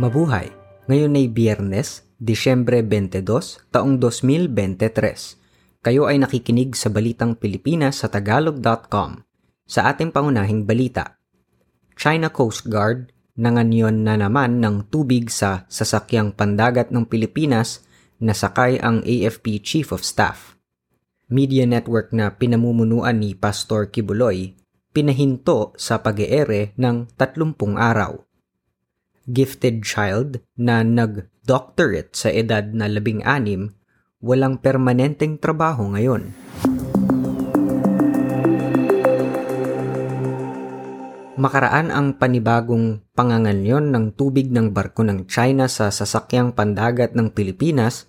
Mabuhay! Ngayon ay Biyernes, Disyembre 22, taong 2023. Kayo ay nakikinig sa Balitang Pilipinas sa Tagalog.com. Sa ating pangunahing balita, China Coast Guard nanganyon na naman ng tubig sa sasakyang pandagat ng Pilipinas na sakay ang AFP Chief of Staff. Media network na pinamumunuan ni Pastor Kibuloy pinahinto sa pag-eere ng 30 araw gifted child na nag-doctorate sa edad na labing anim, walang permanenteng trabaho ngayon. Makaraan ang panibagong panganganyon ng tubig ng barko ng China sa sasakyang pandagat ng Pilipinas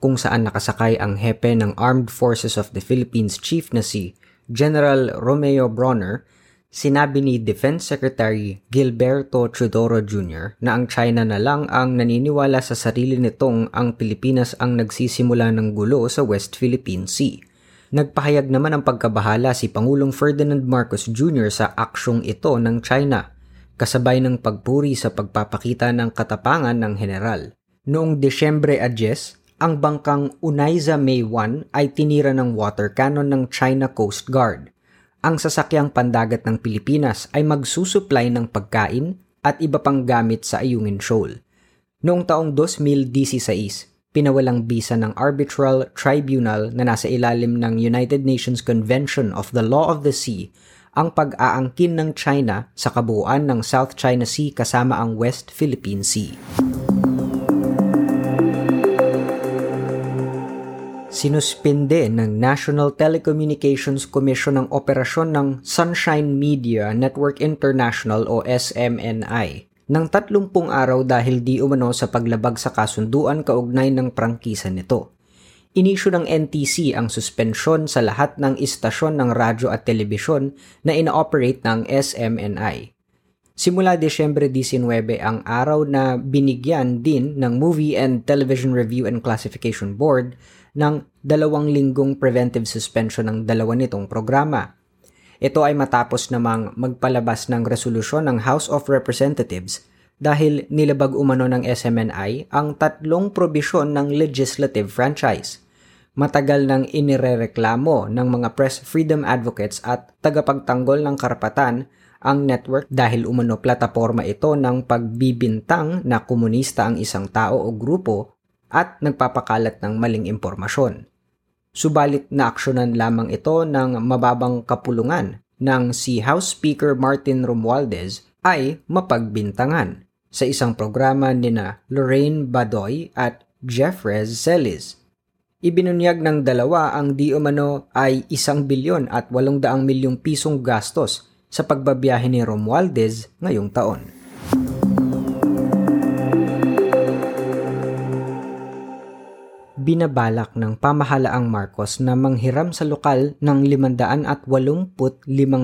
kung saan nakasakay ang hepe ng Armed Forces of the Philippines Chief na si General Romeo Bronner Sinabi ni Defense Secretary Gilberto Chudoro Jr. na ang China na lang ang naniniwala sa sarili nitong ang Pilipinas ang nagsisimula ng gulo sa West Philippine Sea. Nagpahayag naman ang pagkabahala si Pangulong Ferdinand Marcos Jr. sa aksyong ito ng China, kasabay ng pagpuri sa pagpapakita ng katapangan ng general. Noong Desyembre 10, ang bangkang Unaiza May 1 ay tinira ng water cannon ng China Coast Guard – ang sasakyang pandagat ng Pilipinas ay magsusupply ng pagkain at iba pang gamit sa Ayungin Shoal. Noong taong 2016, pinawalang bisa ng Arbitral Tribunal na nasa ilalim ng United Nations Convention of the Law of the Sea ang pag-aangkin ng China sa kabuuan ng South China Sea kasama ang West Philippine Sea. Sinuspinde ng National Telecommunications Commission ang operasyon ng Sunshine Media Network International o SMNI ng 30 araw dahil di umano sa paglabag sa kasunduan kaugnay ng prangkisa nito. Inisyu ng NTC ang suspensyon sa lahat ng istasyon ng radyo at telebisyon na ina-operate ng SMNI. Simula Desyembre 19 ang araw na binigyan din ng Movie and Television Review and Classification Board ng dalawang linggong preventive suspension ng dalawa nitong programa. Ito ay matapos namang magpalabas ng resolusyon ng House of Representatives dahil nilabag umano ng SMNI ang tatlong probisyon ng legislative franchise. Matagal nang inirereklamo ng mga press freedom advocates at tagapagtanggol ng karapatan ang network dahil umano plataforma ito ng pagbibintang na komunista ang isang tao o grupo at nagpapakalat ng maling impormasyon. Subalit naaksyonan lamang ito ng mababang kapulungan ng si House Speaker Martin Romualdez ay mapagbintangan sa isang programa ni na Lorraine Badoy at Jeffrez Celis. Ibinunyag ng dalawa ang di umano ay isang bilyon at walong daang milyong pisong gastos sa pagbabiyahe ni Romualdez ngayong taon. Binabalak ng pamahalaang Marcos na manghiram sa lokal ng 585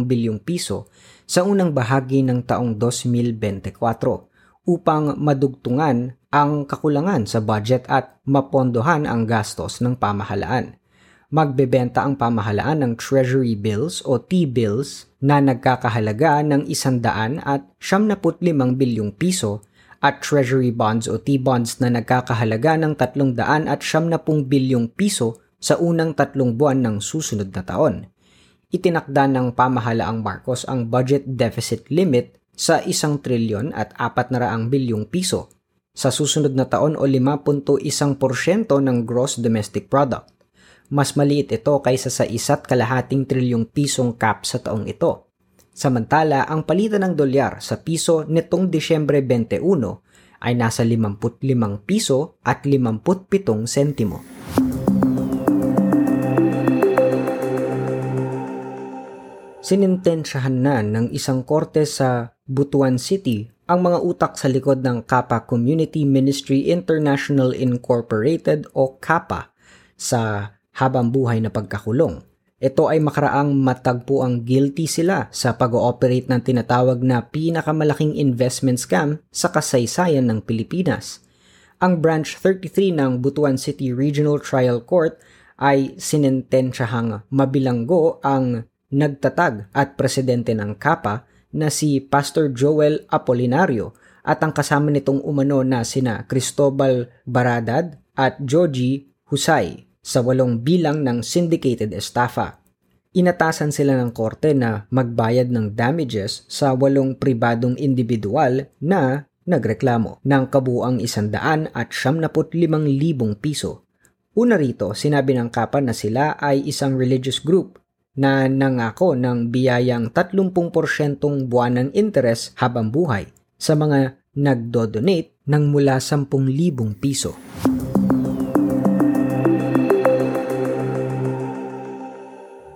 bilyong piso sa unang bahagi ng taong 2024 upang madugtungan ang kakulangan sa budget at mapondohan ang gastos ng pamahalaan. Magbebenta ang pamahalaan ng Treasury Bills o T-bills na nagkakahalaga ng 100 at 75 bilyong piso at Treasury Bonds o T-Bonds na nagkakahalaga ng 300 at 70 bilyong piso sa unang tatlong buwan ng susunod na taon. Itinakda ng pamahalaang Marcos ang budget deficit limit sa 1 trilyon at 400 bilyong piso sa susunod na taon o 5.1% ng gross domestic product. Mas maliit ito kaysa sa isa't kalahating trilyong pisong cap sa taong ito. Samantala, ang palitan ng dolyar sa piso nitong Disyembre 21 ay nasa 55 piso at 57 sentimo. Sinintensyahan na ng isang korte sa Butuan City ang mga utak sa likod ng Kappa Community Ministry International Incorporated o Kappa sa habang buhay na pagkakulong. Ito ay makaraang matagpo ang guilty sila sa pag-ooperate ng tinatawag na pinakamalaking investment scam sa kasaysayan ng Pilipinas. Ang Branch 33 ng Butuan City Regional Trial Court ay sinentensyahang mabilanggo ang nagtatag at presidente ng KAPA na si Pastor Joel Apolinario at ang kasama nitong umano na sina Cristobal Baradad at Joji Husay sa walong bilang ng syndicated estafa. Inatasan sila ng korte na magbayad ng damages sa walong pribadong individual na nagreklamo ng kabuang isandaan at libong piso. Una rito, sinabi ng kapa na sila ay isang religious group na nangako ng biyayang 30% buwanang interes habang buhay sa mga nagdo-donate ng mula 10,000 piso.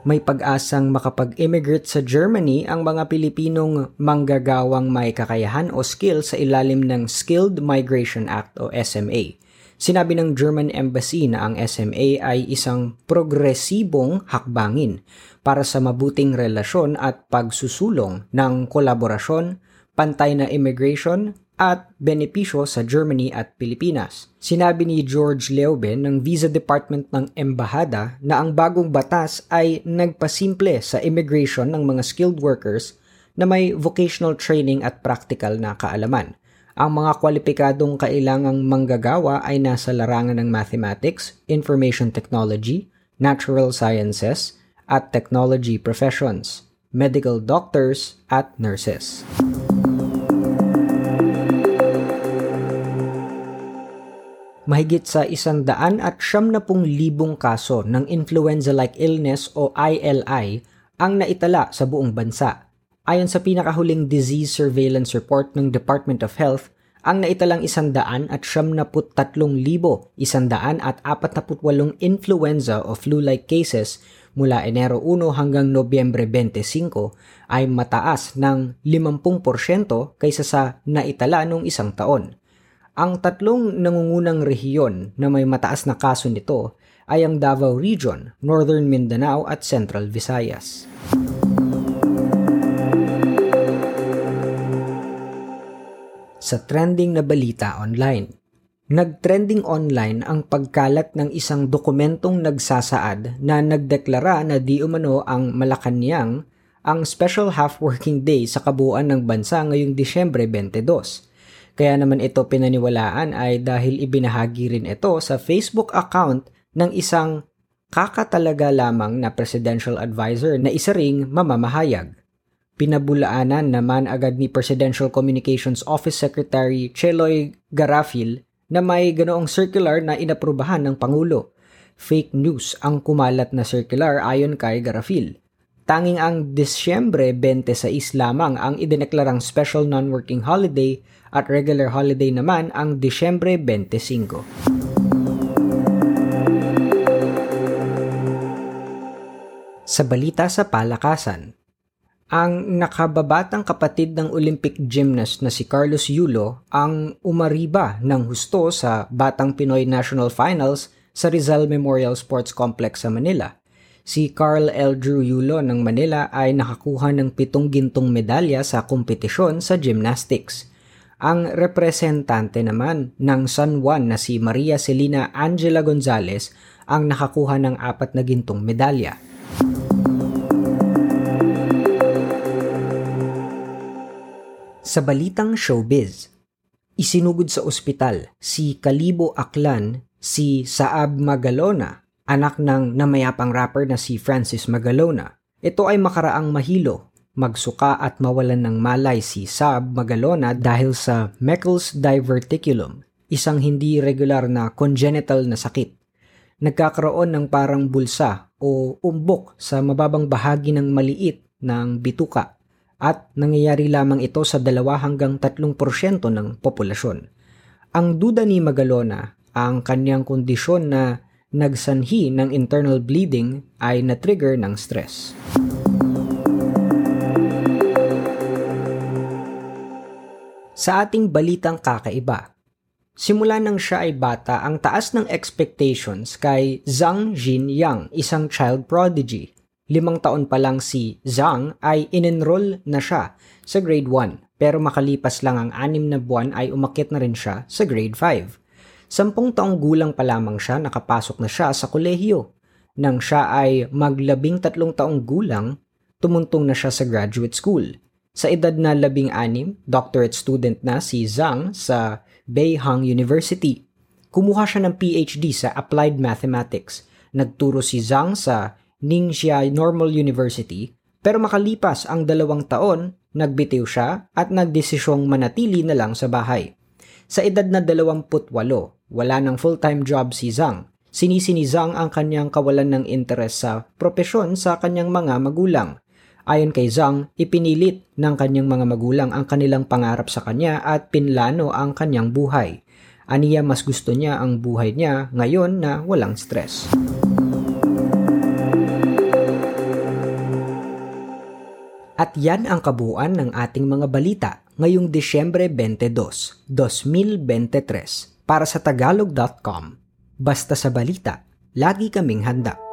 May pag-asang makapag-immigrate sa Germany ang mga Pilipinong manggagawang may kakayahan o skill sa ilalim ng Skilled Migration Act o SMA. Sinabi ng German Embassy na ang SMA ay isang progresibong hakbangin para sa mabuting relasyon at pagsusulong ng kolaborasyon, pantay na immigration, at benepisyo sa Germany at Pilipinas. Sinabi ni George Leoben ng Visa Department ng Embahada na ang bagong batas ay nagpasimple sa immigration ng mga skilled workers na may vocational training at practical na kaalaman. Ang mga kwalipikadong kailangang manggagawa ay nasa larangan ng mathematics, information technology, natural sciences, at technology professions, medical doctors, at nurses. Mahigit sa isang daan at siyam na pung libong kaso ng influenza-like illness o ILI ang naitala sa buong bansa. Ayon sa pinakahuling disease surveillance report ng Department of Health, ang naitalang isandaan at siyam na put tatlong libo, isandaan at apat na putwalong influenza o flu-like cases mula Enero 1 hanggang Nobyembre 25 ay mataas ng 50% kaysa sa naitala noong isang taon. Ang tatlong nangungunang rehiyon na may mataas na kaso nito ay ang Davao Region, Northern Mindanao at Central Visayas. Sa trending na balita online, Nagtrending online ang pagkalat ng isang dokumentong nagsasaad na nagdeklara na di umano ang Malacanang ang special half working day sa kabuuan ng bansa ngayong Disyembre 22 kaya naman ito pinaniwalaan ay dahil ibinahagi rin ito sa Facebook account ng isang kakatalaga lamang na presidential advisor na isa ring mamamahayag. Pinabulaanan naman agad ni Presidential Communications Office Secretary Cheloy Garafil na may ganoong circular na inaprubahan ng Pangulo. Fake news ang kumalat na circular ayon kay Garafil. Tanging ang Disyembre 26 lamang ang idineklarang special non-working holiday at regular holiday naman ang Disyembre 25. Sa balita sa palakasan, ang nakababatang kapatid ng Olympic gymnast na si Carlos Yulo ang umariba ng husto sa Batang Pinoy National Finals sa Rizal Memorial Sports Complex sa Manila. Si Carl L. Drew Yulo ng Manila ay nakakuha ng pitong gintong medalya sa kompetisyon sa gymnastics. Ang representante naman ng San Juan na si Maria Celina Angela Gonzalez ang nakakuha ng apat na gintong medalya. Sa balitang showbiz, isinugod sa ospital si Kalibo Aklan, si Saab Magalona, anak ng namayapang rapper na si Francis Magalona. Ito ay makaraang mahilo magsuka at mawalan ng malay si Saab Magalona dahil sa Meckel's diverticulum, isang hindi regular na congenital na sakit. Nagkakaroon ng parang bulsa o umbok sa mababang bahagi ng maliit ng bituka at nangyayari lamang ito sa 2 hanggang 3% ng populasyon. Ang duda ni Magalona, ang kanyang kondisyon na nagsanhi ng internal bleeding ay na-trigger ng stress. Sa ating balitang kakaiba, simula nang siya ay bata ang taas ng expectations kay Zhang Jin Yang, isang child prodigy. Limang taon pa lang si Zhang ay inenroll na siya sa grade 1 pero makalipas lang ang anim na buwan ay umakit na rin siya sa grade 5. Sampung taong gulang pa lamang siya nakapasok na siya sa kolehiyo. Nang siya ay maglabing tatlong taong gulang, tumuntong na siya sa graduate school Sa edad na labing anim, doctorate student na si Zhang sa Beihang University. Kumuha siya ng PhD sa Applied Mathematics. Nagturo si Zhang sa Ningxia Normal University pero makalipas ang dalawang taon, nagbitiw siya at nagdesisyong manatili na lang sa bahay. Sa edad na 28, wala ng full-time job si Zhang. Sinisi ni Zhang ang kanyang kawalan ng interes sa propesyon sa kanyang mga magulang. Ayon kay Zhang, ipinilit ng kanyang mga magulang ang kanilang pangarap sa kanya at pinlano ang kanyang buhay. Aniya mas gusto niya ang buhay niya ngayon na walang stress. At yan ang kabuuan ng ating mga balita ngayong Disyembre 22, 2023 para sa tagalog.com. Basta sa balita, lagi kaming handa.